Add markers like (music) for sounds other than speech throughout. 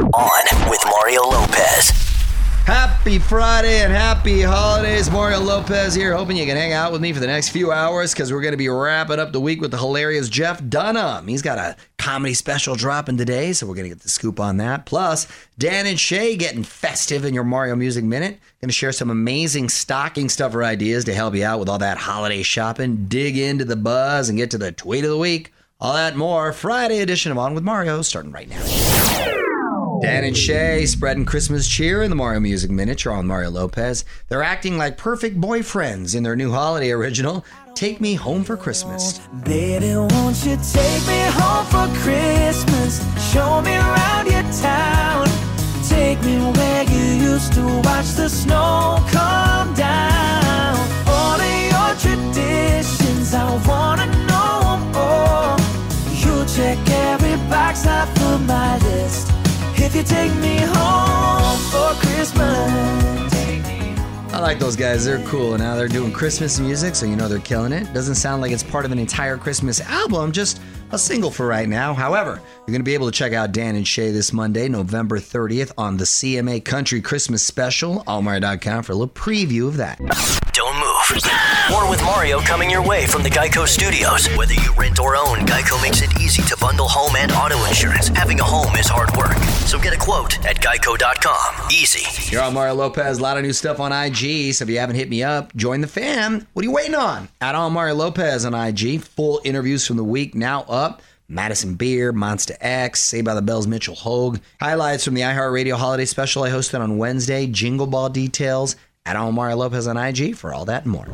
On with Mario Lopez. Happy Friday and happy holidays. Mario Lopez here, hoping you can hang out with me for the next few hours because we're going to be wrapping up the week with the hilarious Jeff Dunham. He's got a comedy special dropping today, so we're going to get the scoop on that. Plus, Dan and Shay getting festive in your Mario Music Minute. Going to share some amazing stocking stuffer ideas to help you out with all that holiday shopping. Dig into the buzz and get to the tweet of the week. All that more. Friday edition of On with Mario starting right now. Dan and Shay spreading Christmas cheer in the Mario Music Minute. You're on Mario Lopez. They're acting like perfect boyfriends in their new holiday original, Take Me Home for Christmas. Baby, won't you take me home for Christmas? Show me around your town. Take me where you used to watch the snow come down. All of your traditions, I wanna know more. You check every box off of my list. If you take me home for Christmas. I like those guys. They're cool. Now they're doing Christmas music, so you know they're killing it. Doesn't sound like it's part of an entire Christmas album, just a single for right now. However, you're going to be able to check out Dan and Shay this Monday, November 30th, on the CMA Country Christmas Special. Allmeyer.com for a little preview of that. Don't move. More with Mario coming your way from the Geico Studios. Whether you rent or own, Geico makes it easy to bundle home and auto insurance. Having a home is hard work. So get a quote at geico.com. Easy. You're on Mario Lopez. A lot of new stuff on IG. So if you haven't hit me up, join the fam. What are you waiting on? At on Mario Lopez on IG. Full interviews from the week now up. Madison Beer, Monsta X, Say by the Bells, Mitchell Hoog. Highlights from the iHeartRadio holiday special I hosted on Wednesday. Jingle Ball details. At on Mario Lopez on IG for all that and more.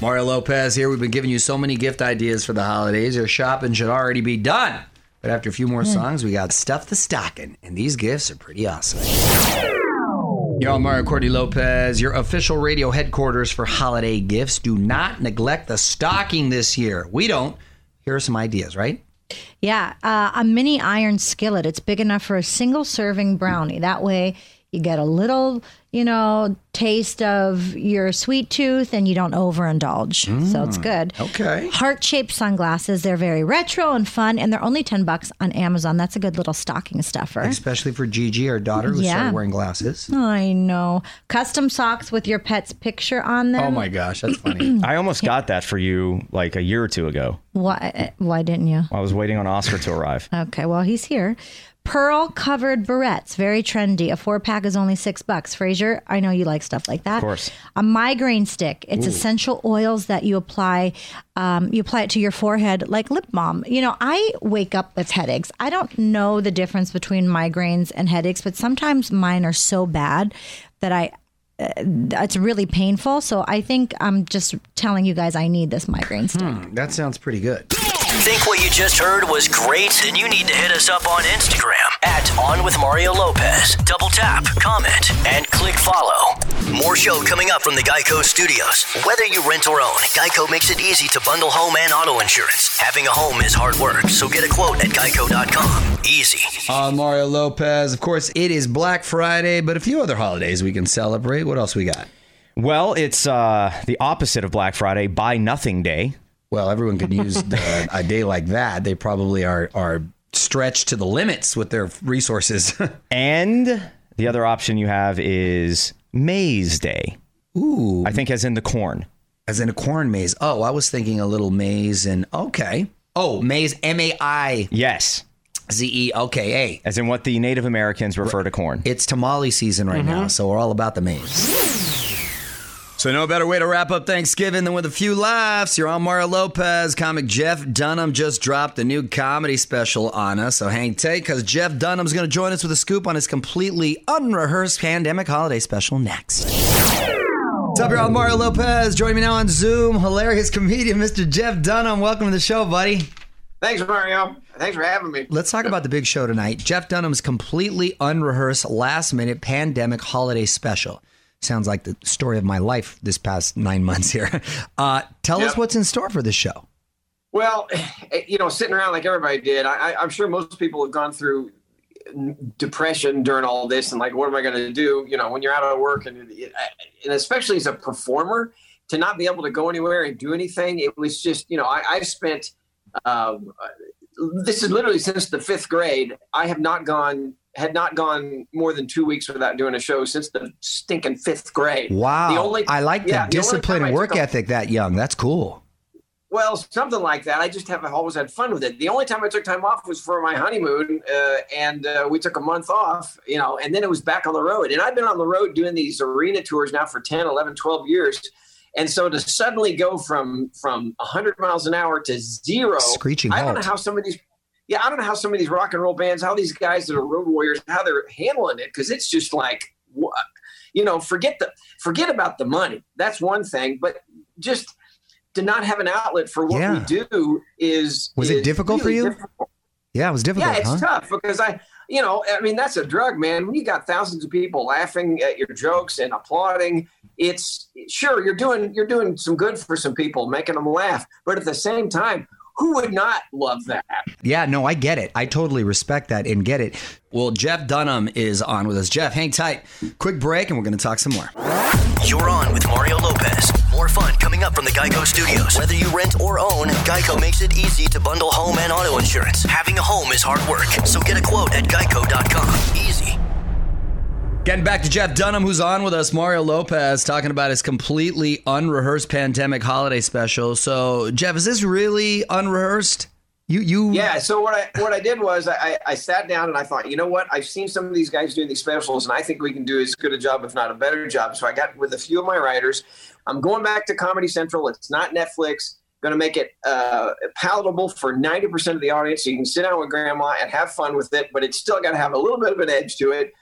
Mario Lopez here. We've been giving you so many gift ideas for the holidays. Your shopping should already be done. But after a few more songs, we got Stuff the Stocking. And these gifts are pretty awesome. On Mario Courtney Lopez, your official radio headquarters for holiday gifts. Do not neglect the stocking this year. We don't. Here are some ideas, right? Yeah, uh, a mini iron skillet. It's big enough for a single serving brownie. That way, you get a little, you know, taste of your sweet tooth and you don't overindulge. so it's mm. good. okay. Heart shaped sunglasses. They're very retro and fun, and they're only 10 bucks on Amazon. That's a good little stocking stuffer. Especially for Gigi, our daughter, who Yeah. started wearing glasses. I know. Custom socks with your pet's picture on them. Oh my gosh, that's funny. (clears throat) I almost got that for you like a year or two ago. Why, why didn't you? I was waiting on Oscar to arrive. Okay, well, he's here. Pearl covered barrettes, very trendy. A four pack is only six bucks. Fraser, I know you like stuff like that. Of course. A migraine stick. It's essential oils that you apply. Um, you apply it to your forehead like lip balm. You know, I wake up with headaches. I don't know the difference between migraines and headaches, but sometimes mine are so bad that I. Uh, it's really painful. So I think I'm just telling you guys I need this migraine stick. that sounds pretty good. Think what you just heard was great? Then you need to hit us up on Instagram at On with Mario Lopez. Double tap, comment, and click follow. More show coming up from the Geico Studios. Whether you rent or own, Geico makes it easy to bundle home and auto insurance. Having a home is hard work, so get a quote at geico.com. Easy. On Mario Lopez, of course, it is Black Friday, but a few other holidays we can celebrate. What else we got? Well, it's uh, the opposite of Black Friday, Buy Nothing Day. Well, everyone could use (laughs) a day like that. They probably are are stretched to the limits with their resources. (laughs) And the other option you have is Maize Day. Ooh, I think as in the corn. as in a corn maze. Oh, I was thinking a little maze and okay. Oh, maze, M A I Yes, Z E. Okay, hey, as in what the Native Americans refer to corn. it's tamale season right mm-hmm. now, so we're all about the maze. So no better way to wrap up Thanksgiving than with a few laughs. You're on Mario Lopez. Comic Jeff Dunham just dropped a new comedy special on us. So hang tight because Jeff Dunham's going to join us with a scoop on his completely unrehearsed pandemic holiday special next. What's up, you're on Mario Lopez. Joining me now on Zoom, hilarious comedian Mr. Jeff Dunham. Welcome to the show, buddy. Thanks, Mario. Thanks for having me. Let's talk about the big show tonight. Jeff Dunham's completely unrehearsed, last minute pandemic holiday special. Sounds like the story of my life this past nine months here. Uh, tell us what's in store for this show. Well, you know, sitting around like everybody did, I, I- I'm sure most people have gone through depression during all this and like, what am I going to do? You know, when you're out of work and, and especially as a performer, to not be able to go anywhere and do anything, it was just, you know, I, I spent um, this is literally since the fifth grade. I have not gone had not gone more than two weeks without doing a show since the stinking fifth grade. Wow. The only- I like yeah, the the discipline and work ethic that young. That's cool. Well, something like that. I just have always had fun with it. The only time I took time off was for my honeymoon, uh, and uh, we took a month off, you know, and then it was back on the road. And I've been on the road doing these arena tours now for 10, 11, 12 years. And so to suddenly go from from 100 miles an hour to zero, Screeching I don't know how some of these, yeah, I don't know how some of these rock and roll bands, how these guys that are road warriors, how they're handling it, because it's just like, what, you know, forget the forget about the money. That's one thing, but just to not have an outlet for what Yeah. we do is Was it difficult for you? difficult. Yeah, it was difficult, Yeah, it's huh? tough because I, you know, I mean, that's a drug, man. When you got thousands of people laughing at your jokes and applauding, it's sure you're doing you're doing some good for some people, making them laugh. But at the same time, who would not love that? Yeah, no, I get it. I totally respect that and get it. Well, Jeff Dunham is on with us. Jeff, hang tight. Quick break, and we're going to talk some more. You're on with Mario Lopez. More fun coming up from the Geico Studios. Whether you rent or own, Geico makes it easy to bundle home and auto insurance. Having a home is hard work, so get a quote at geico.com. Easy. Getting back to Jeff Dunham, who's on with us, Mario Lopez, talking about his completely unrehearsed pandemic holiday special. So, Jeff, is this really unrehearsed? You, you, Yeah. So what I what I did was I, I sat down and I thought, you know what? I've seen some of these guys doing these specials, and I think we can do as good a job, if not a better job. So I got with a few of my writers. I'm going back to Comedy Central. It's not Netflix. Going to make it uh, palatable for 90% of the audience, so you can sit down with grandma and have fun with it. But it's still got to have a little bit of an edge to it.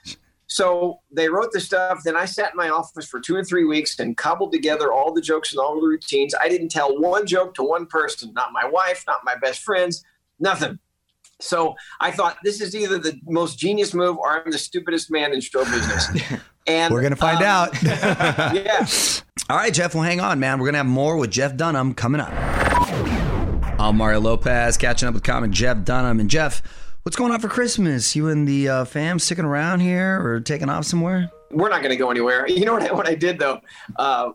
So they wrote the stuff. Then I sat in my office for two or three weeks and cobbled together all the jokes and all the routines. I didn't tell one joke to one person, not my wife, not my best friends, nothing. So I thought this is either the most genius move or I'm the stupidest man in show business. (laughs) And we're going to find um, out. (laughs) Yeah. All right, Jeff, well, hang on, man. We're going to have more with Jeff Dunham coming up. I'm Mario Lopez, catching up with comic Jeff Dunham. And, Jeff, what's going on for Christmas? You and the uh, fam sticking around here or taking off somewhere? We're not going to go anywhere. (laughs) You know what I, what I did though? Uh,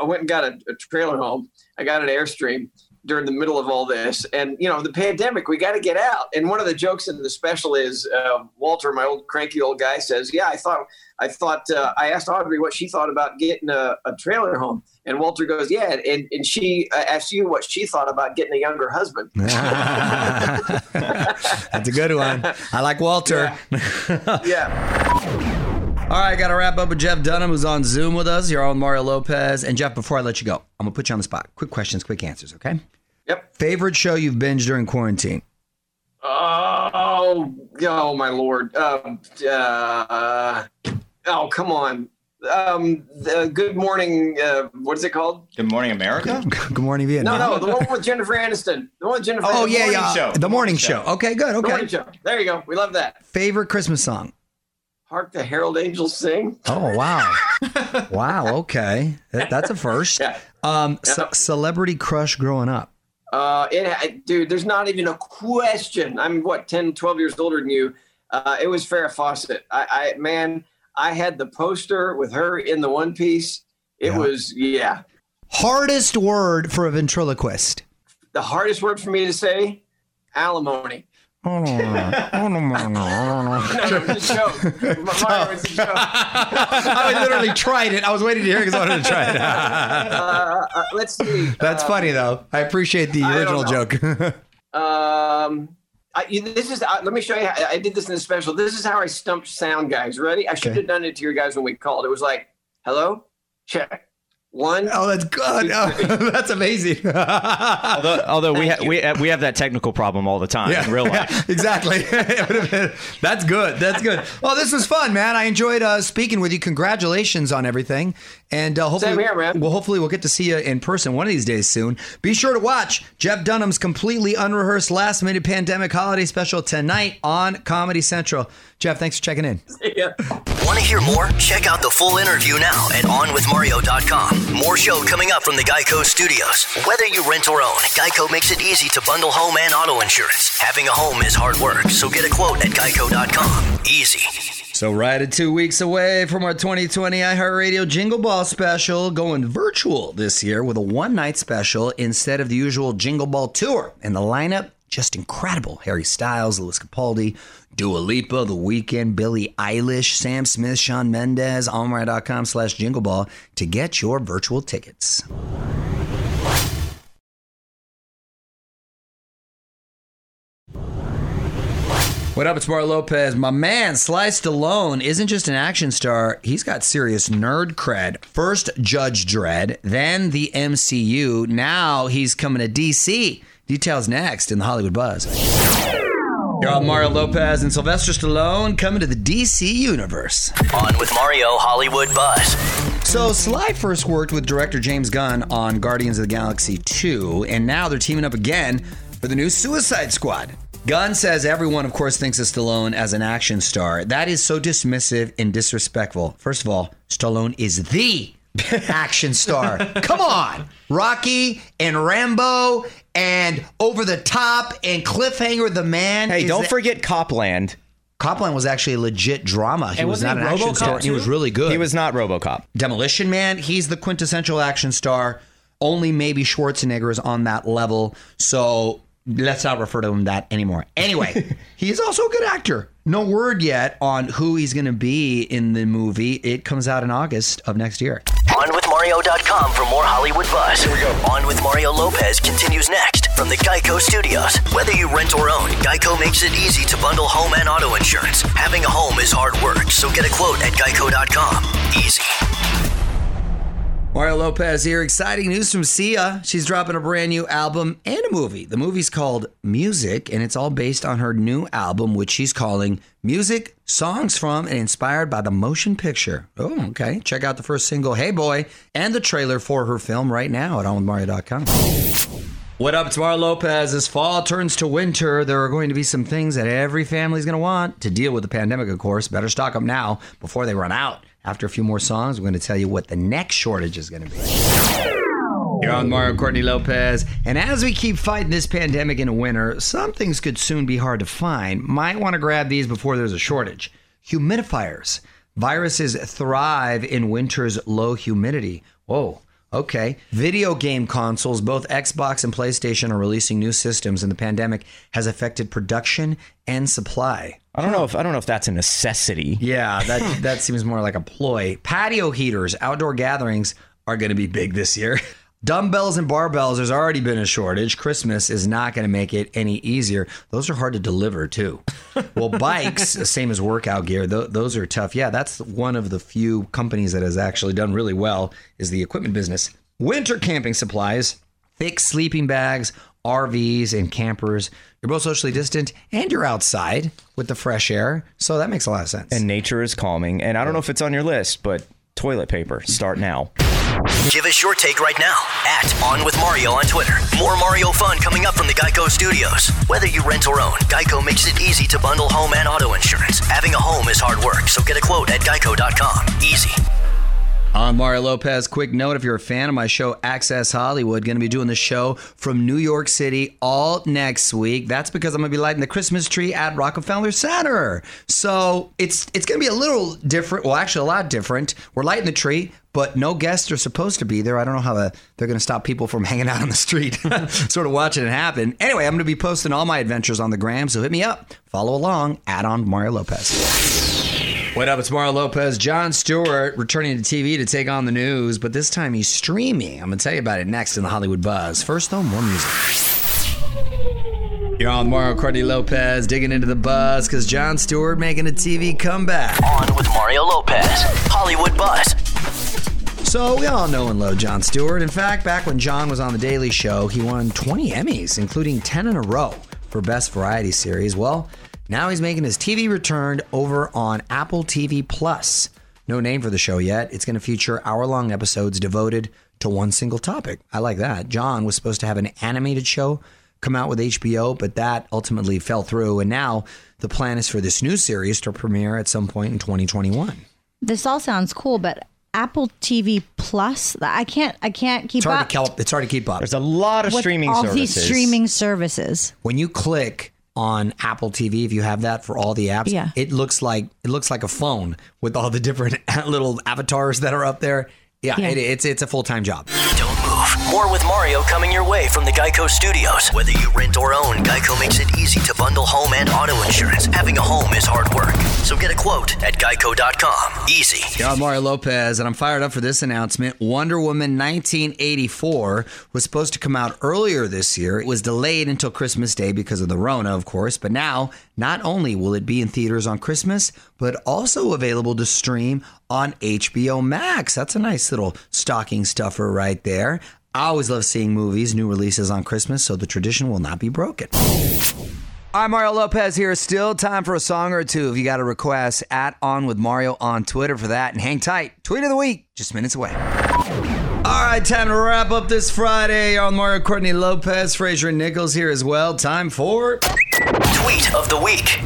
I went and got a, a trailer home. I got an Airstream during the middle of all this, and you know the pandemic. We got to get out. And one of the jokes in the special is uh, Walter, my old cranky old guy, says, "Yeah, I thought I thought uh, I asked Audrey what she thought about getting a, a trailer home." And Walter goes, "Yeah," and and she uh, asked you what she thought about getting a younger husband. (laughs) That's a good one. I like Walter. yeah. (laughs) All right, I got to wrap up with Jeff Dunham, who's on Zoom with us. You're on Mario Lopez. And, Jeff, before I let you go, I'm going to put you on the spot. Quick questions, quick answers, okay? Yep. Favorite show you've binged during quarantine? Oh, oh my lord. Um, uh, oh, come on. Um, the Good Morning. Uh, what is it called? Good Morning America? Good morning, No, Vietnam. no, no, the one with Jennifer Aniston. The one with Jennifer. Oh, Aniston. yeah, yeah. Show. The morning show. Okay, good. The Okay. morning show. There you go. We love that. Favorite Christmas song? Hark the Herald Angels Sing. Oh, wow. wow, okay. That- that's a first. (laughs) Yeah. Um, ce- Yeah. celebrity crush growing up. Uh, it, dude, there's not even a question. I'm what 10, 12 years older than you. Uh, it was Farrah Fawcett. I, I, man, I had the poster with her in the one piece. It Yeah. was, yeah. Hardest word for a ventriloquist. The hardest word for me to say, alimony. Oh, (laughs) No, it was a joke. (laughs) Mario, it's a joke. I literally tried it. I was waiting to hear because I wanted to try it. (laughs) Uh, uh, let's see. That's Uh, funny though. I appreciate the original know. joke. Um, I, you- this is. Uh, let me show you. I, I did this in the special. This is how I stumped sound guys. Ready? I should Okay. have done it to your guys when we called. It was like, "Hello, check, one." oh, that's good. Oh, (laughs) that's amazing. (laughs) Although, although we, ha- we, ha- we have that technical problem all the time in real (laughs) life. exactly. It would've been- That's good. That's good. Well, this was fun, man. I enjoyed uh, speaking with you. Congratulations on everything, and uh, hopefully, Same here, man. well, hopefully, we'll get to see you in person one of these days soon. Be sure to watch Jeff Dunham's completely unrehearsed last minute pandemic holiday special tonight on Comedy Central. Jeff, thanks for checking in. Yeah. Want to hear more? Check out the full interview now at OnWithMario.com. More show coming up from the Geico Studios. Whether you rent or own, Geico makes it easy to bundle home and auto insurance. Having a home is hard work, so get a quote at Geico.com. Easy. So, right at two weeks away from our 2020 iHeartRadio Jingle Ball special, going virtual this year with a one night special instead of the usual Jingle Ball tour. And the lineup just incredible. Harry Styles, Lewis Capaldi, Dua Lipa, The Weeknd, Billie Eilish, Sam Smith, Shawn Mendes, onwire.com slash Jingle Ball to get your virtual tickets. What up? It's Mario Lopez. My man, Sly Stallone, isn't just an action star. He's got serious nerd cred. First, Judge Dredd, then the MCU. Now he's coming to DC. Details next in the Hollywood Buzz. You're on Mario Lopez and Sylvester Stallone coming to the DC universe. On with Mario Hollywood Buzz. So Sly first worked with director James Gunn on Guardians of the Galaxy 2, and now they're teaming up again for the new Suicide Squad. Gunn says everyone, of course, thinks of Stallone as an action star. That is so dismissive and disrespectful. First of all, Stallone is the (laughs) action star. Come on. Rocky and Rambo and Over the Top and Cliffhanger the Man. Hey, is don't the- forget Cop Land. Copland was actually a legit drama. He And was wasn't he an action RoboCop star. and He was really good. He was not RoboCop. Demolition Man, he's the quintessential action star. Only maybe Schwarzenegger is on that level. So let's not refer to him that anymore. Anyway, (laughs) he is also a good actor. No word yet on who he's going to be in the movie. It comes out in August of next year. OnWithMario.com for more Hollywood buzz. Here we go. On with Mario Lopez continues next from the Geico Studios. Whether you rent or own, Geico makes it easy to bundle home and auto insurance. Having a home is hard work, so get a quote at Geico.com. Easy. Mario Lopez here. Exciting news from Sia. She's dropping a brand new album and a movie. The movie's called Music, and it's all based on her new album, which she's calling Music Songs from and Inspired by the Motion Picture. Oh, okay. Check out the first single, Hey Boy, and the trailer for her film right now at onwithmario.com. What up, it's Mario Lopez. As fall turns to winter, there are going to be some things that every family's going to want to deal with the pandemic, of course. Better stock up now before they run out. After a few more songs, we're going to tell you what the next shortage is going to be. You're on Mario Courtney Lopez. And as we keep fighting this pandemic in the winter, some things could soon be hard to find. Might want to grab these before there's a shortage. Humidifiers. Viruses thrive in winter's low humidity. Whoa. Okay. Video game consoles, both Xbox and PlayStation, are releasing new systems, and the pandemic has affected production and supply. I don't know if I don't know if that's a necessity. Yeah, that (laughs) that seems more like a ploy. Patio heaters, outdoor gatherings are going to be big this year. (laughs) Dumbbells and barbells, there's already been a shortage. Christmas is not going to make it any easier. Those are hard to deliver too. Well, (laughs) bikes, same as workout gear, th- those are tough. Yeah, that's one of the few companies that has actually done really well is the equipment business. Winter camping supplies, thick sleeping bags, RVs and campers. You're both socially distant and you're outside with the fresh air. So that makes a lot of sense. And nature is calming. And I don't know if it's on your list, but toilet paper, start now. Give us your take right now at On With Mario on Twitter. More Mario fun coming up from the Geico Studios. Whether you rent or own, Geico makes it easy to bundle home and auto insurance. Having a home is hard work, so get a quote at Geico.com. Easy. On Mario Lopez, quick note if you're a fan of my show Access Hollywood, going to be doing the show from New York City all next week. That's because I'm going to be lighting the Christmas tree at Rockefeller Center. So it's it's going to be a little different. Well, actually, a lot different. We're lighting the tree, but no guests are supposed to be there. I don't know how the, they're going to stop people from (laughs) hanging out on the street, (laughs) sort of watching it happen. Anyway, I'm going to be posting all my adventures on the gram, so hit me up. Follow along. Add on Mario Lopez. What up? It's Mario Lopez. Jon Stewart returning to TV to take on the news, but this time he's streaming. I'm going to tell you about it next in the Hollywood Buzz. First, though, more music. You're on Mario Courtney Lopez digging into the buzz because Jon Stewart making a TV comeback. On with Mario Lopez. Hollywood Buzz. So we all know and love Jon Stewart. In fact, back when Jon was on The Daily Show, he won 20 Emmys, including 10 in a row for Best Variety Series. Well, now he's making his TV return over on Apple TV Plus. No name for the show yet. It's going to feature hour-long episodes devoted to one single topic. I like that. Jon was supposed to have an animated show come out with HBO, but that ultimately fell through. And now the plan is for this new series to premiere at some point in 2021. This all sounds cool, but Apple TV Plus, I can't, I can't keep It's hard up to keep. It's hard to keep up. There's a lot of with streaming all services. these streaming services. when you click on Apple TV, if you have that for all the apps, Yeah. it looks like it looks like a phone with all the different (laughs) little avatars that are up there. Yeah, Yeah. It, it's it's a full time job. Don't move. More with Mario coming your way from the Geico Studios. Whether you rent or own, Geico makes it easy to bundle home and auto insurance. Having a home is hard work. So get a quote at geico.com. Easy. Yeah, I'm Mario Lopez, and I'm fired up for this announcement. Wonder Woman 1984 was supposed to come out earlier this year. It was delayed until Christmas Day because of the Rona, of course. But now, not only will it be in theaters on Christmas, but also available to stream on HBO Max. That's a nice little stocking stuffer right there. I always love seeing movies, new releases on Christmas, so the tradition will not be broken. I'm Mario Lopez here. Still time for a song or two. If you got a request, at On With Mario on Twitter for that. And hang tight. Tweet of the week, just minutes away. All right, time to wrap up this Friday. On Mario Courtney Lopez, Fraser and Nichols here as well. Time for. Tweet of the week.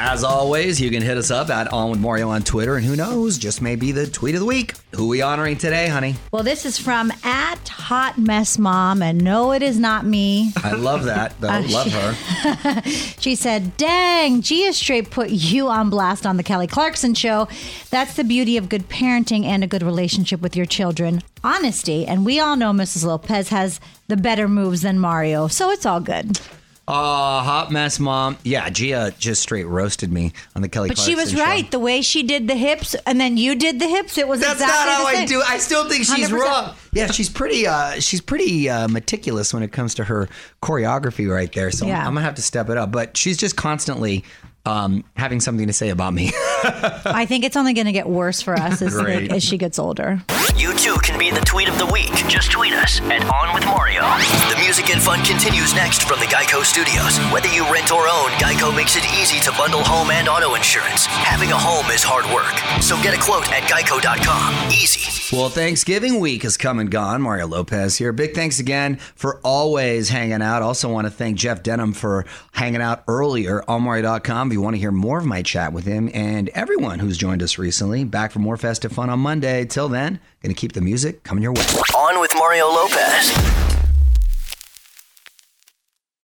As always, you can hit us up at On With Mario on Twitter. And who knows, just may be the tweet of the week. Who we honoring today, honey? Well, this is from at Hot Mess Mom, and no, it is not me. I love that, though. Uh, love her. (laughs) She said, Dang, Gia straight put you on blast on the Kelly Clarkson show. That's the beauty of good parenting and a good relationship with your children. Honesty. And we all know Mrs. Lopez has the better moves than Mario, so it's all good. Oh, hot mess, mom. Yeah, Gia just straight roasted me on the Kelly But she was Clarkson show. right. The way she did the hips and then you did the hips, it was That's exactly not how the I do. I still think she's 100%. wrong. Yeah, she's pretty. Uh, she's pretty uh, meticulous when it comes to her choreography right there. So Yeah. I'm gonna have to step it up. But she's just constantly um, having something to say about me. (laughs) I think it's only going to get worse for us as, Great. as she gets older. You too can be the tweet of the week. Just tweet us at On With Mario. Music and fun continues next from the Geico Studios. Whether you rent or own, Geico makes it easy to bundle home and auto insurance. Having a home is hard work. So get a quote at geico.com. Easy. well, Thanksgiving week has come and gone. Mario Lopez here. Big thanks again for always hanging out. Also want to thank Jeff Dunham for hanging out earlier on Mario.com. If you want to hear more of my chat with him and everyone who's joined us recently, back for more festive fun on Monday. Till then, gonna keep the music coming your way. On with Mario Lopez.